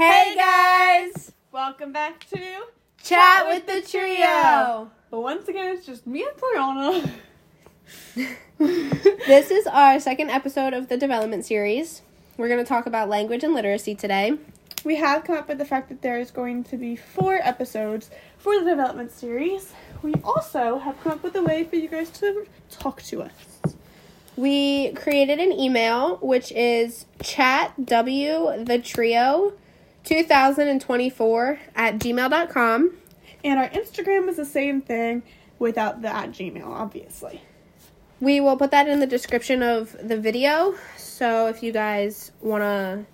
Hey guys! Welcome back to Chat with the trio! But once again, it's just me and Brianna. This is our second episode of the development series. We're going to talk about language and literacy today. We have come up with the fact that there is going to be four episodes for the development series. We also have come up with a way for you guys to talk to us. We created an email which is chatwthetrio 2024 at gmail.com. And our Instagram is the same thing without the at Gmail, obviously. We will put that in the description of the video. So if you guys want to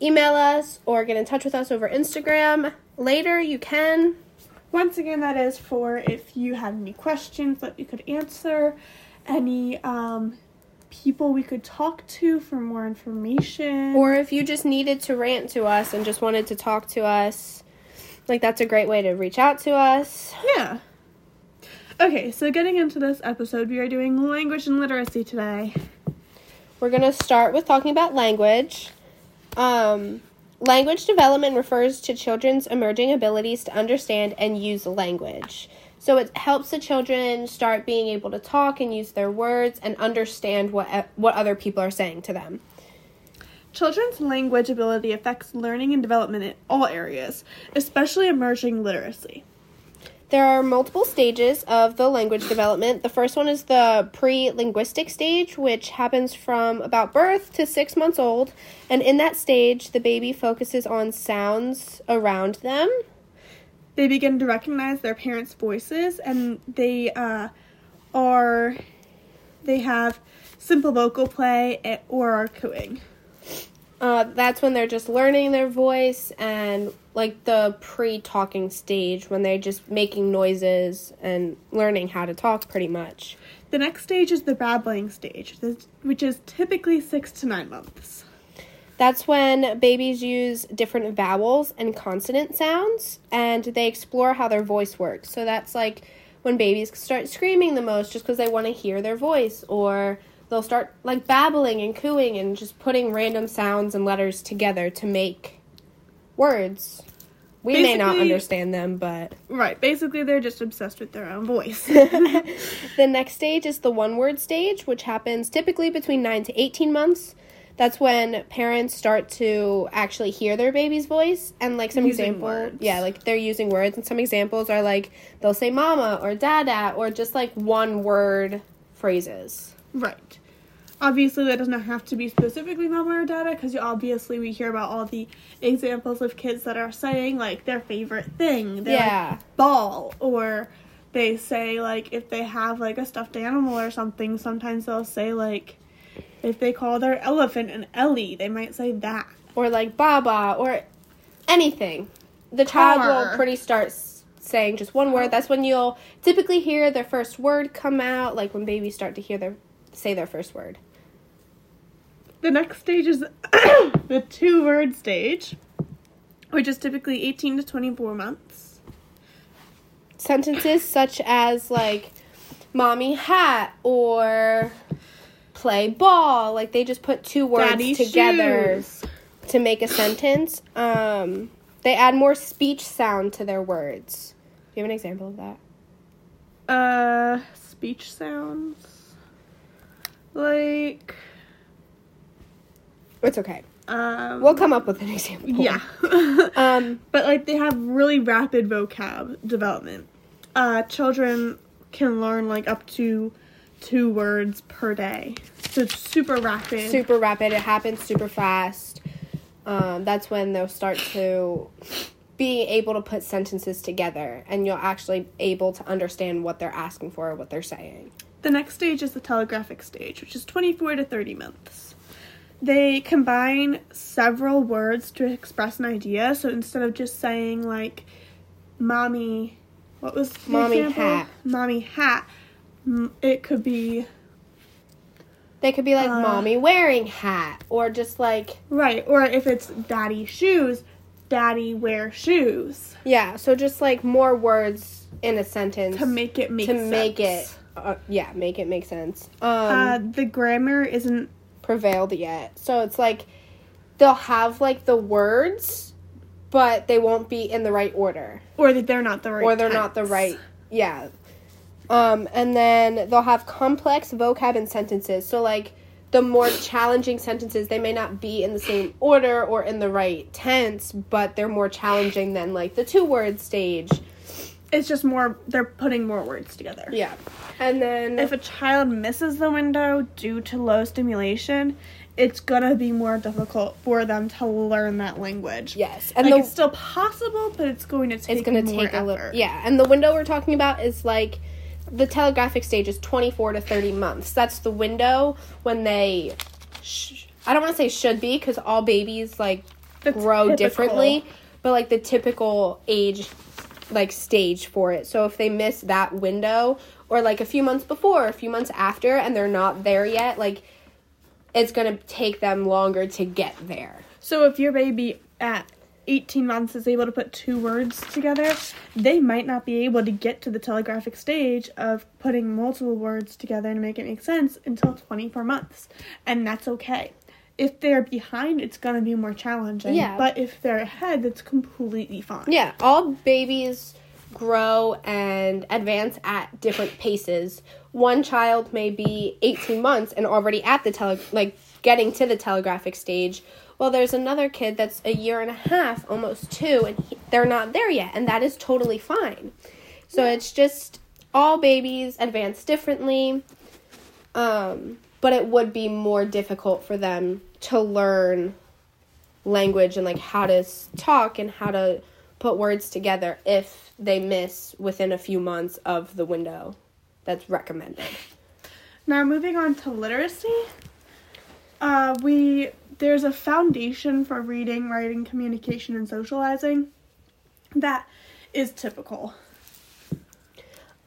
email us or get in touch with us over Instagram later, you can. Once again, that is for if you have any questions that we could answer, any um, people we could talk to for more information. Or if you just needed to rant to us and just wanted to talk to us, like that's a great way to reach out to us. Yeah. Okay, so getting into this episode, we are doing language and literacy today. We're going to start with talking about language. Um, language development refers to children's emerging abilities to understand and use language. So it helps the children start being able to talk and use their words and understand what what other people are saying to them. Children's language ability affects learning and development in all areas, especially emerging literacy. There are multiple stages of the language development. The first one is the pre linguistic stage, which happens from about birth to six months old. And in that stage, the baby focuses on sounds around them. They begin to recognize their parents' voices and they uh, are, they have simple vocal play or are cooing. Uh, that's when they're just learning their voice and like the pre-talking stage when they're just making noises and learning how to talk pretty much. The next stage is the babbling stage, which is typically six to nine months. That's when babies use different vowels and consonant sounds and they explore how their voice works. So that's like when babies start screaming the most just because they want to hear their voice or they'll start like babbling and cooing and just putting random sounds and letters together to make words. We may not understand them, but Right, basically, they're just obsessed with their own voice. the next stage is the one word stage, which happens typically between 9 to 18 months. That's when parents start to actually hear their baby's voice and like some examples. Yeah, like they're using words and some examples are like they'll say mama or dada or just like one word phrases. Right. Obviously, that doesn't have to be specifically mama or dada because obviously we hear about all the examples of kids that are saying like their favorite thing. They're Yeah. like ball or they say like if they have like a stuffed animal or something, sometimes they'll say like if they call their elephant an Ellie, they might say that. Or like baba or anything. The child will pretty start saying just one word. That's when you'll typically hear their first word come out, like when babies start to hear their say their first word. The next stage is the two word stage, which is typically 18 to 24 months. sentences such as like mommy hat or play ball like they just put two words Daddy together shoes. to make a sentence um they add more speech sound to their words do you have an example of that Uh, speech sounds. Like, it's okay um. we'll come up with an example Yeah. um but, like, they have really rapid vocab development. Uh, children can learn, like, up to two words per day. So it's super rapid. super rapid it happens super fast um that's when they'll start to be able to put sentences together and you'll actually able to understand what they're asking for or what they're saying The next stage is the telegraphic stage, which is 24 to 30 months. They combine several words to express an idea. So instead of just saying, like, mommy, what was Mommy example? hat. Mommy hat. M- It could be, They could be like Uh, mommy wearing hat or just like right, or if it's daddy shoes, daddy wear shoes. yeah, so just like more words in a sentence To make it make to sense. make it uh, yeah, make it make sense. Um Uh, the grammar isn't prevailed yet. So it's like they'll have like the words but they won't be in the right order or that they're not the right or they're not the right yeah um, and then they'll have complex vocab and sentences. So like the more challenging sentences they may not be in the same order or in the right tense but they're more challenging than like the two word stage. It's just more they're putting more words together. yeah. And then If a child misses the window due to low stimulation, it's gonna be more difficult for them to learn that language. yes. And like the, it's still possible, but it's going to take it's more take a little yeah. And the window we're talking about is like the telegraphic stage is 24 to 30 months. That's the window when they sh- i don't want to say should be because all babies like That's grow typical. differently but like the typical age like stage for it. So if they miss that window or like a few months before a few months after and they're not there yet like it's going to take them longer to get there. So if your baby at 18 months is able to put two words together, they might not be able to get to the telegraphic stage of putting multiple words together to make it make sense until 24 months. And that's okay. If they're behind, it's going to be more challenging. Yeah. But if they're ahead, that's completely fine. Yeah, all babies grow and advance at different paces. One child may be 18 months and already at the tele like getting to the telegraphic stage. Well, there's another kid that's a year and a half, almost 2, and he, they're not there yet, and that is totally fine. So it's just all babies advance differently. Um, but it would be more difficult for them to learn language and like how to talk and how to put words together if they miss within a few months of the window that's recommended. Now moving on to literacy, uh, we there's a foundation for reading, writing, communication, and socializing that is typical.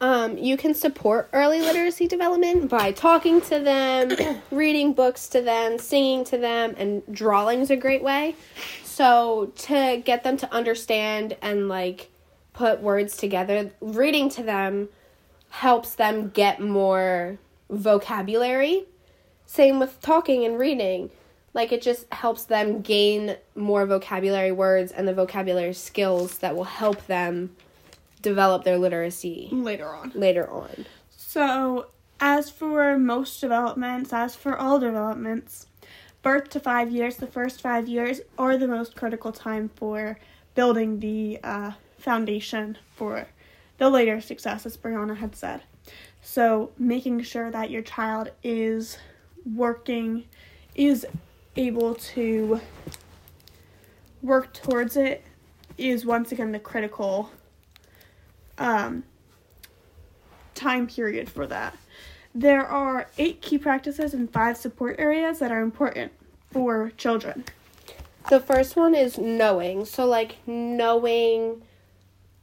Um, you can support early literacy development by talking to them, reading books to them, singing to them, and drawing's a great way. So to get them to understand and like put words together, reading to them helps them get more vocabulary. Same with talking and reading. Like it just helps them gain more vocabulary words and the vocabulary skills that will help them develop their literacy Later on. later on. So, as for most developments, as for all developments, birth to five years, the first five years, are the most critical time for building the uh, foundation for the later success, as Brianna had said. So, making sure that your child is working, is able to work towards it, is once again the critical um, time period for that. There are eight key practices and five support areas that are important for children. The first one is knowing. So, like, knowing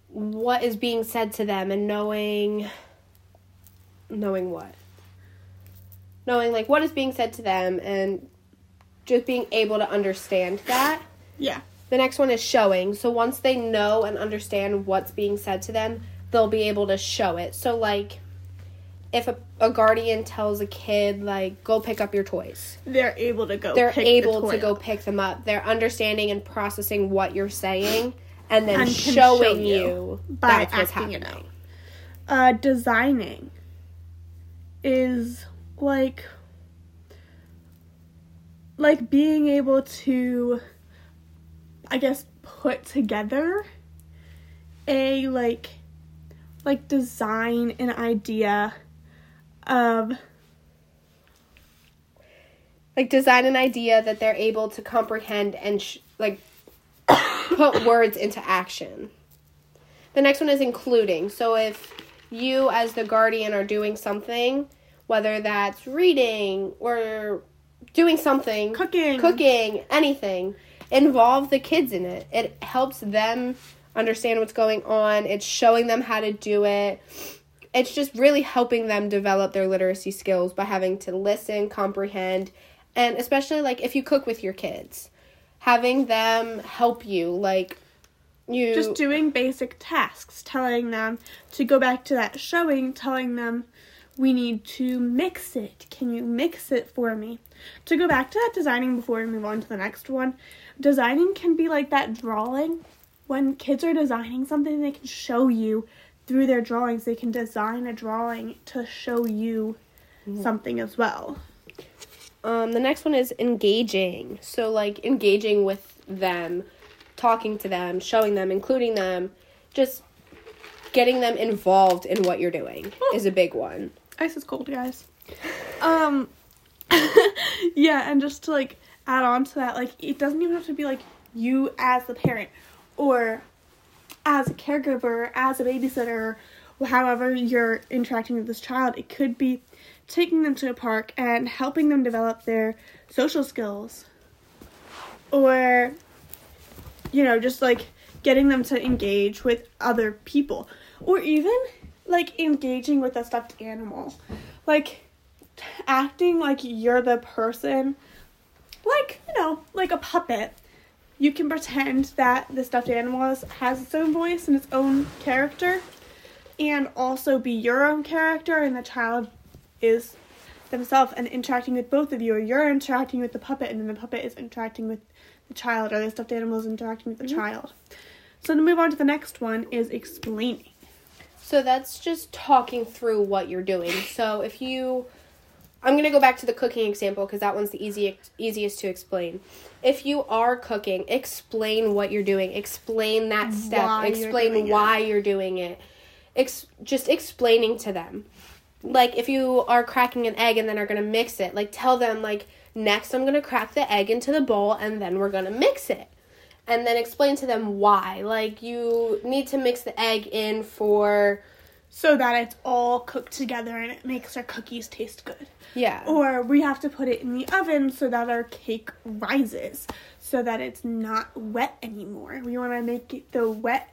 what is being said to them and knowing. Knowing what? Knowing, like, what is being said to them and just being able to understand that. Yeah. The next one is showing. So once they know and understand what's being said to them, they'll be able to show it. So like if a, a guardian tells a kid like go pick up your toys, They're able to go. they're pick the able toy to go pick them up. They're understanding and processing what you're saying and then And showing show you you by that's what's acting it happening. Uh, designing is like like being able to, I guess, put together a like like design an idea of like design an idea that they're able to comprehend and sh- like put words into action. The next one is including. So if you as the guardian are doing something, whether that's reading or doing something, cooking. cooking, anything, involve the kids in it. It helps them understand what's going on. It's showing them how to do it. It's just really helping them develop their literacy skills by having to listen, comprehend, and especially like if you cook with your kids, having them help you like you just doing basic tasks, telling them to go back to that showing, telling them we need to mix it. Can you mix it for me? To go back to that designing before we move on to the next one, designing can be like that drawing. When kids are designing something, they can show you through their drawings. They can design a drawing to show you something as well. Um, the next one is engaging. So like engaging with them, talking to them, showing them, including them, just getting them involved in what you're doing is a big one. Ice is cold, guys. Um, yeah, and just to like add on to that, like it doesn't even have to be like you as the parent or as a caregiver, as a babysitter, however you're interacting with this child. It could be taking them to a park and helping them develop their social skills, or you know, just like getting them to engage with other people, or even like engaging with a stuffed animal, like acting like you're the person, like you know, like a puppet. You can pretend that the stuffed animal has, has its own voice and its own character, and also be your own character, and the child is themselves and interacting with both of you, or you're interacting with the puppet, and then the puppet is interacting with the child, or the stuffed animal is interacting with the mm-hmm. child. So to move on to the next one is explaining. So that's just talking through what you're doing. So if you I'm going to go back to the cooking example because that one's the easiest easiest to explain. If you are cooking, explain what you're doing. Explain that step. Why you're explain it. why you're doing it. Ex- just explaining to them. Like if you are cracking an egg and then are going to mix it, like tell them like next I'm going to crack the egg into the bowl and then we're going to mix it. And then explain to them why. Like you need to mix the egg in for so that it's all cooked together and it makes our cookies taste good. yeah. Or we have to put it in the oven so that our cake rises, so that it's not wet anymore. We want to make the wet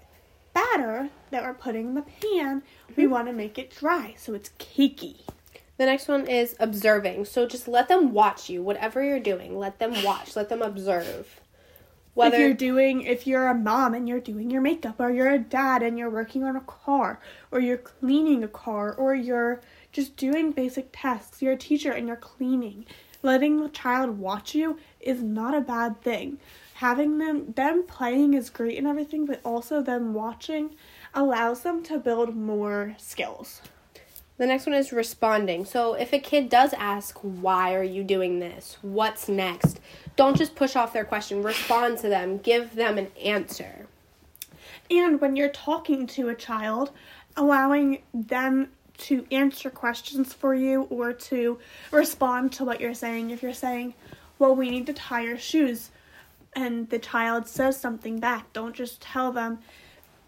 batter that we're putting in the pan, we mm-hmm. want to make it dry so it's cakey. The next one is observing. So just let them watch you. Whatever you're doing, let them watch. Let them observe. If you're doing if you're a mom and you're doing your makeup or you're a dad and you're working on a car or you're cleaning a car or you're just doing basic tasks you're a teacher and you're cleaning letting the child watch you is not a bad thing having them them playing is great and everything but also them watching allows them to build more skills the next one is responding. So if a kid does ask, "Why are you doing this? What's next?" Don't just push off their question. Respond to them. Give them an answer. And when you're talking to a child, allowing them to answer questions for you or to respond to what you're saying. If you're saying, well, we need to tie your shoes, and the child says something back, don't just tell them.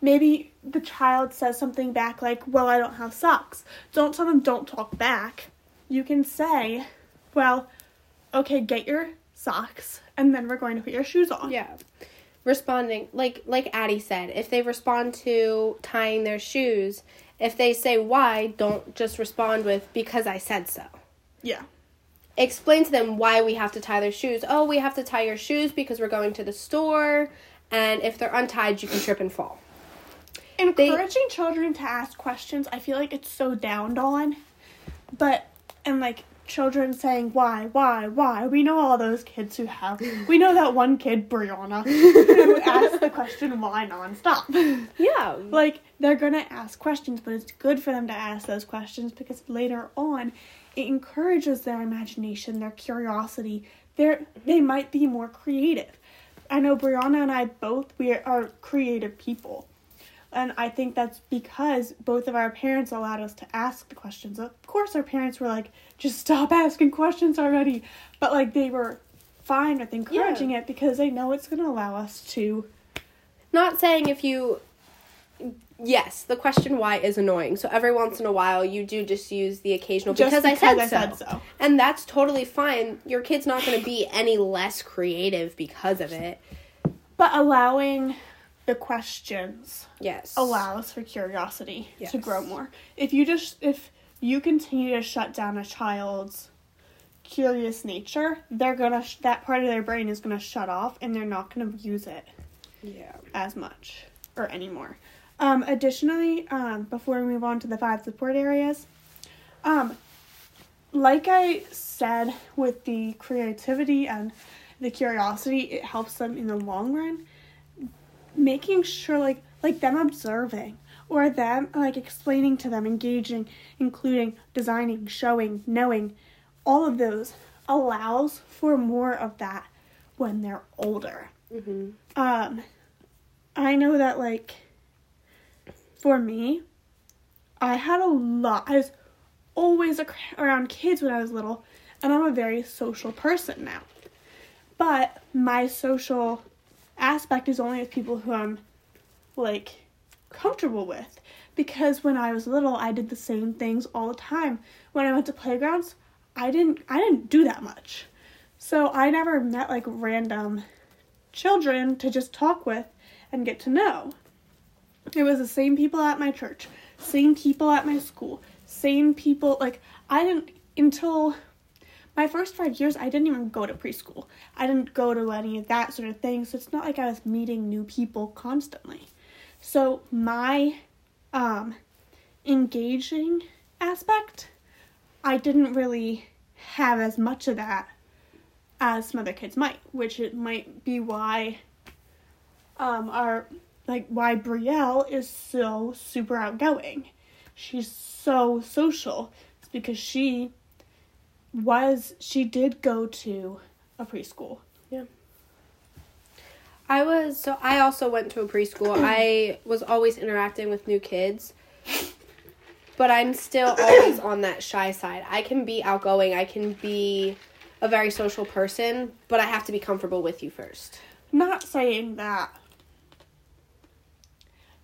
Maybe the child says something back like, well, I don't have socks. Don't tell them, don't talk back. You can say, well, okay, get your socks, and then we're going to put your shoes on. Yeah. Responding like like Addy said, if they respond to tying their shoes, if they say why, don't just respond with because I said so. Yeah. explain to them why we have to tie their shoes. Oh, we have to tie your shoes because we're going to the store, and if they're untied, you can trip and fall. encouraging children to ask questions i feel like it's so downed on but and like children saying why why why? We know all those kids who have. We know that one kid brianna who asks the question why nonstop. Yeah. like they're gonna ask questions but it's good for them to ask those questions because later on it encourages their imagination their curiosity. They're, they might be more creative. I know brianna and i both we are creative people and I think that's because both of our parents allowed us to ask the questions. Of course, our parents were like, just stop asking questions already. But like, they were fine with encouraging it because they know it's going to allow us to. Not saying if you. Yes, the question why is annoying. So every once in a while, you do just use the occasional Just because, I, said, I so. said so. And that's totally fine. Your kid's not going to be any less creative because of it. But allowing the questions Yes. allows for curiosity to grow more. If you just if you continue to shut down a child's curious nature, they're gonna sh- that part of their brain is gonna shut off, and they're not gonna use it Yeah. as much or anymore. Um, additionally, um, before we move on to the five support areas, um, like I said with the creativity and the curiosity, it helps them in the long run. Making sure like like them observing or them like explaining to them, engaging, including designing, showing, knowing, all of those allows for more of that when they're older. Mm-hmm. Um, I know that like for me, I had a lot. I was always around kids when I was little, and I'm a very social person now. But my social aspect is only with people who I'm like comfortable with. Because when I was little, I did the same things all the time. When I went to playgrounds, I didn't I didn't do that much. So I never met like random children to just talk with and get to know. It was the same people at my church, same people at my school, same people like I didn't until my first five years I didn't even go to preschool. I didn't go to any of that sort of thing, so it's not like I was meeting new people constantly. So my um engaging aspect, I didn't really have as much of that as some other kids might, which it might be why um our like why Brielle is so super outgoing. She's so social. It's because she was she did go to a preschool. Yeah. I was so I also went to a preschool. I was always interacting with new kids. But I'm still always on that shy side. I can be outgoing. I can be a very social person, but I have to be comfortable with you first. Not saying that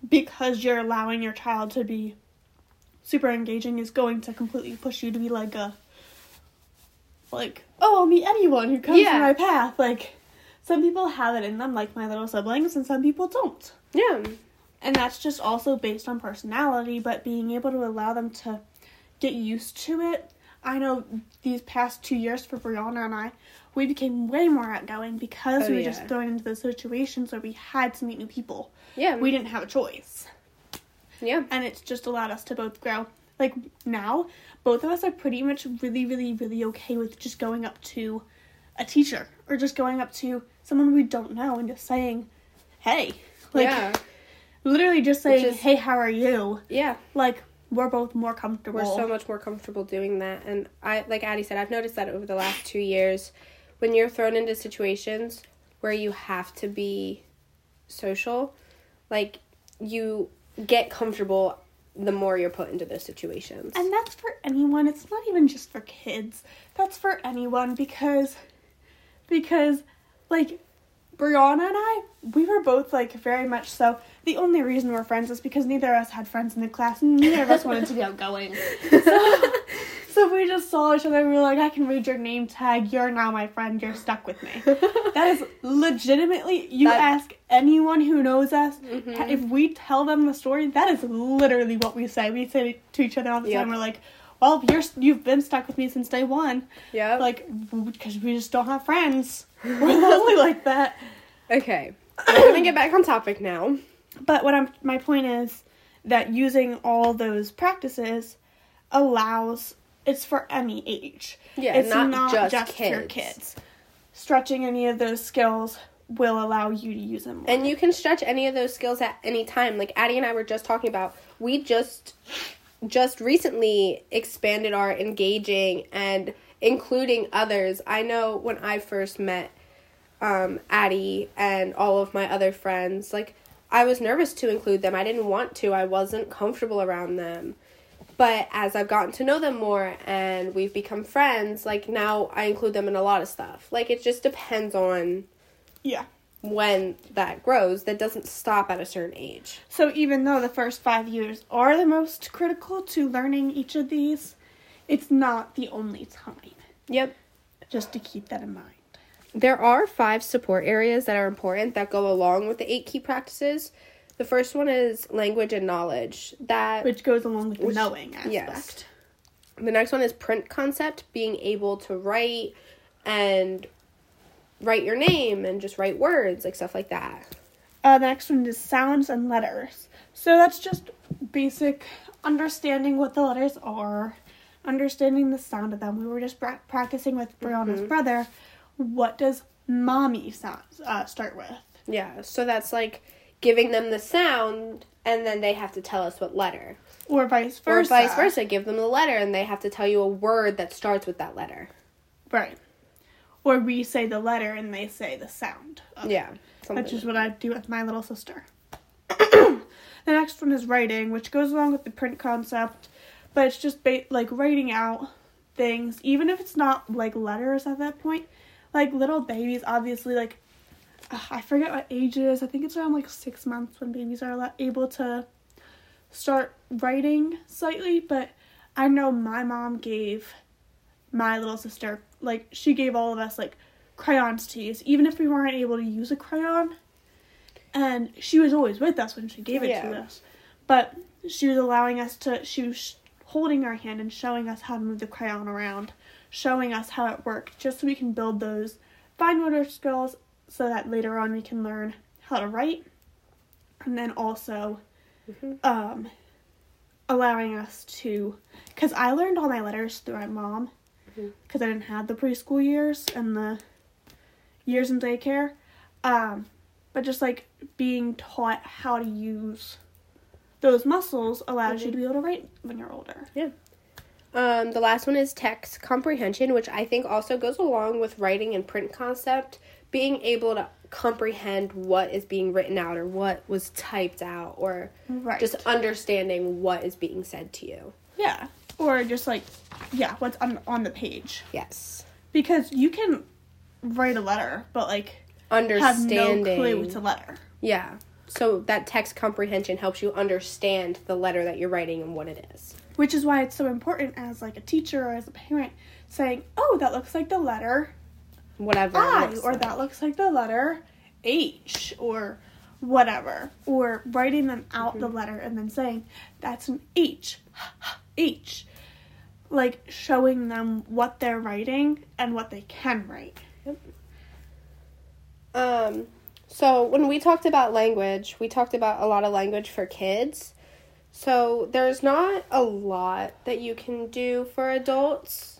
because you're allowing your child to be super engaging is going to completely push you to be like a like oh I'll meet anyone who comes Yeah. in my path like some people have it in them like my little siblings and some people don't Yeah. and that's just also based on personality but being able to allow them to get used to it i know these past two years for brianna and i we became way more outgoing because Oh, we were yeah. just thrown into those situations where we had to meet new people Yeah. we didn't have a choice yeah. and it's just allowed us to both grow like now both of us are pretty much really really really okay with just going up to a teacher or just going up to someone we don't know and just saying hey like yeah. literally just saying is- hey how are you Yeah. like we're both more comfortable. We're so much more comfortable doing that. And I, like Addy said, I've noticed that over the last two years, when you're thrown into situations where you have to be social, like you get comfortable the more you're put into those situations. and that's for anyone. It's not even just for kids. That's for anyone because because like Brianna and I, we were both like very much so. The only reason we're friends is because neither of us had friends in the class and neither of us wanted to be outgoing. So, so we just saw each other and we were like, I can read your name tag, you're now my friend, you're stuck with me. That is legitimately you That- ask anyone who knows us Mhm. if we tell them the story that is literally what we say we say to each other all the Yep. time we're like well you're you've been stuck with me since day one yeah. like because we just don't have friends we're lonely like that okay. We're gonna get back on topic now. but what i'm my point is that using all those practices allows it's for any age Yeah, it's not, not, just, just, kids. for kids stretching any of those skills will allow you to use them more. And you can stretch any of those skills at any time. Like Addy and I were just talking about, we just just recently expanded our engaging and including others. I know when I first met um, Addy and all of my other friends, like I was nervous to include them. I didn't want to. I wasn't comfortable around them. But as I've gotten to know them more and we've become friends, like now I include them in a lot of stuff. Like it just depends on yeah when that grows that doesn't stop at a certain age. So even though the first five years are the most critical to learning each of these, it's not the only time. Yep. Just to keep that in mind. There are five support areas that are important that go along with the eight key practices. The first one is language and knowledge. That Which goes along with Which- knowing aspect. yes. the next one is print concept, being able to write and write your name and just write words, like stuff like that. Uh, the next one is sounds and letters. So that's just basic understanding what the letters are, understanding the sound of them. We were just pra- practicing with Brianna's Mhm. brother. What does mommy sounds uh, start with. Yeah, so that's like giving them the sound and then they have to tell us what letter. Or vice versa. Or vice versa, give them the letter and they have to tell you a word that starts with that letter. Right. Or we say the letter and they say the sound. Yeah. Which is what I do with my little sister. the next one is writing, which goes along with the print concept, but it's just ba- like writing out things, even if it's not like letters at that point. Like little babies, obviously, like uh, I forget what age it is. I think it's around like six months when babies are able to start writing slightly. But I know my mom gave my little sister like she gave all of us like crayons to use, even if we weren't able to use a crayon. And she was always with us when she gave it to us. But she was allowing us to, she was holding our hand and showing us how to move the crayon around, showing us how it worked, just so we can build those fine motor skills so that later on we can learn how to write. And then also, Mhm. um, allowing us to, because I learned all my letters through my mom because I didn't have the preschool years and the years in daycare. Um, but just like being taught how to use those muscles allows you Mhm. to be able to write when you're older. Yeah um, the last one is text comprehension, which I think also goes along with writing and print concept. Being able to comprehend what is being written out or what was typed out, or Right. just understanding what is being said to you. yeah, or just like yeah, what's on on the page Yes. because you can write a letter, but like have Understanding. no clue it's a letter. Yeah. So that text comprehension helps you understand the letter that you're writing and what it is. Which is why it's so important as like a teacher or as a parent saying, "Oh, that looks like the letter Whatever. it I or like. that looks like the letter H or whatever or writing them out Mm-hmm. the letter and then saying that's an H H like showing them what they're writing and what they can write. Um, so when we talked about language, we talked about a lot of language for kids. So there's not a lot that you can do for adults.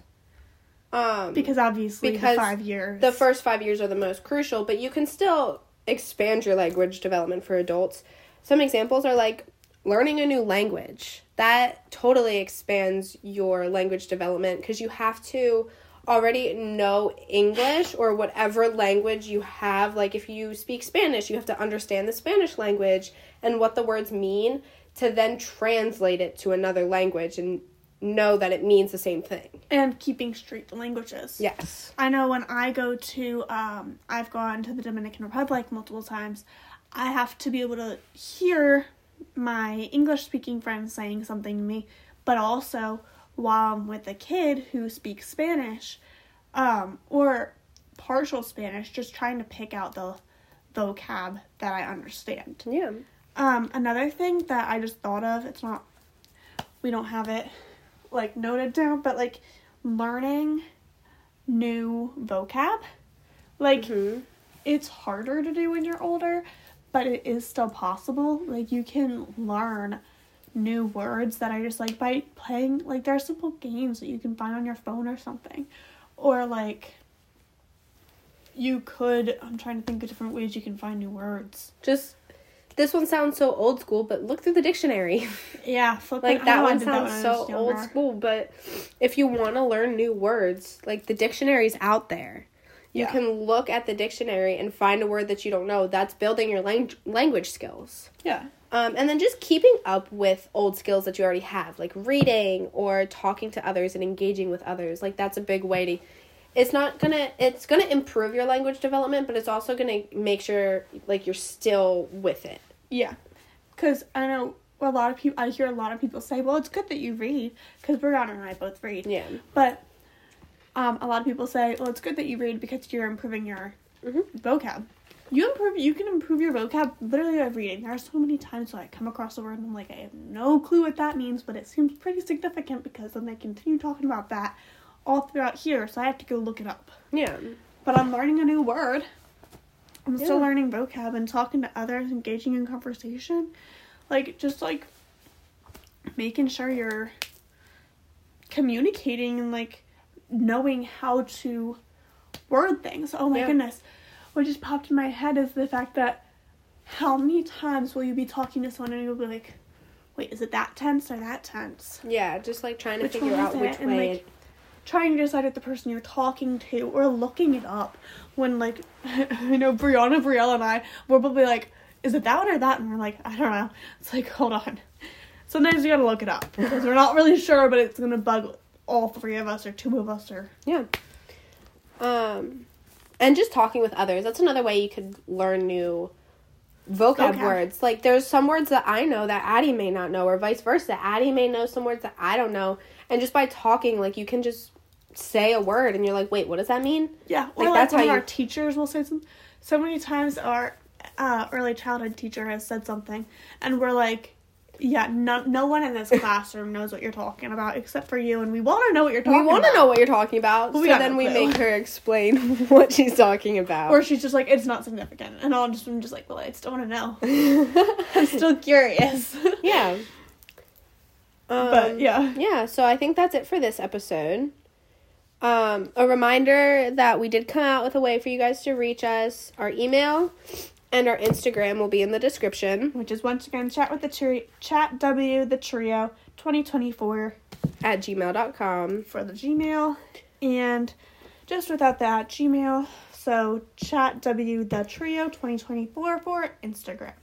Um, Because obviously Because the 5 years the first five years are the most crucial, but you can still expand your language development for adults. Some examples are like learning a new language. That totally expands your language development because you have to already know English or whatever language you have. Like if you speak Spanish, you have to understand the Spanish language and what the words mean to then translate it to another language and know that it means the same thing. and keeping straight the languages. Yes. I know when I go to, um, I've gone to the Dominican Republic multiple times, I have to be able to hear my English speaking friends saying something to me, but also while I'm with a kid who speaks Spanish, um, or partial Spanish, just trying to pick out the vocab that I understand. Yeah. Um, another thing that I just thought of, it's not, we don't have it like noted down, but like learning new vocab. Like, Mhm. it's harder to do when you're older, but it is still possible. Like, you can learn new words that are just like by playing, like, there are simple games that you can find on your phone or something. Or like, you could, I'm trying to think of different ways you can find new words. just this one sounds so old school, but look through the dictionary. Yeah, flip like that one did that sounds so old school, but if you want to learn new words, like the dictionary's out there. You Yeah. can look at the dictionary and find a word that you don't know. That's building your lang- language skills. Yeah. Um, and then just keeping up with old skills that you already have, like reading or talking to others and engaging with others. Like that's a big way to. It's not gonna. It's gonna improve your language development, but it's also gonna make sure like you're still with it. Yeah. Because I know a lot of people, I hear a lot of people say, well, it's good that you read, because Brianna and I both read. Yeah. But um, a lot of people say, well, it's good that you read because you're improving your Mhm. vocab. You improve. You can improve your vocab literally by reading. There are so many times where I come across a word and I'm like, I have no clue what that means, but it seems pretty significant because then they continue talking about that all throughout here, so I have to go look it up. Yeah. But I'm learning a new word. I'm still learning vocab and talking to others, engaging in conversation. Like, just like making sure you're communicating and like knowing how to word things. Oh my Yeah. goodness. what just popped in my head is the fact that how many times will you be talking to someone and you'll be like, wait, is it that tense or that tense? Yeah, just like trying to Which figure out which it? And, way. like, Trying to decide if the person you're talking to or looking it up when like you know Brianna, Brielle, and I we're probably like, is it that one or that? And we're like, I don't know. It's like, hold on. Sometimes you gotta look it up because we're not really sure, but it's gonna bug all three of us or two of us or yeah. Um, and just talking with others. That's another way you could learn new vocab, Vocab. words. Like there's some words that I know that Addy may not know, or vice versa. Addy may know some words that I don't know, and just by talking, like you can just say a word, and you're like, wait, what does that mean? Yeah, or Like, like, that's how you- our teachers will say something. So many times our uh, early childhood teacher has said something, and we're like, "Yeah, no, no one in this classroom knows what you're talking about except for you, and we want to know what you're talking we want to know what you're talking about, But so we then no we make her explain what she's talking about. Or she's just like, "It's not significant," and I'll just I'm just like, "Well, I still want to know. I'm still curious." yeah. Um, but yeah, Yeah, so I think that's it for this episode. Um, a reminder that we did come out with a way for you guys to reach us. Our email and our Instagram will be in the description which is once again chat with the trio, chat W the trio 2024 at gmail.com. for the Gmail, and just without that Gmail. So chat W the trio 2024 for Instagram.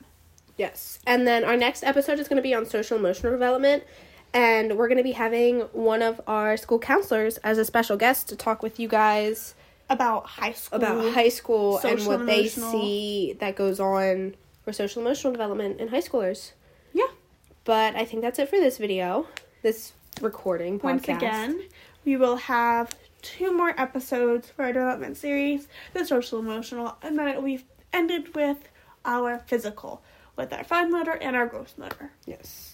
Yes. And then our next episode is going to be on social emotional development. And we're going to be having one of our school counselors as a special guest to talk with you guys About high school. about high school and what they see that goes on for social emotional development in high schoolers. Yeah. But I think that's it for this video, this recording podcast. Once again, we will have two more episodes for our development series, the social emotional, and then it will be ended with our physical, with our fine motor and our gross motor. Yes.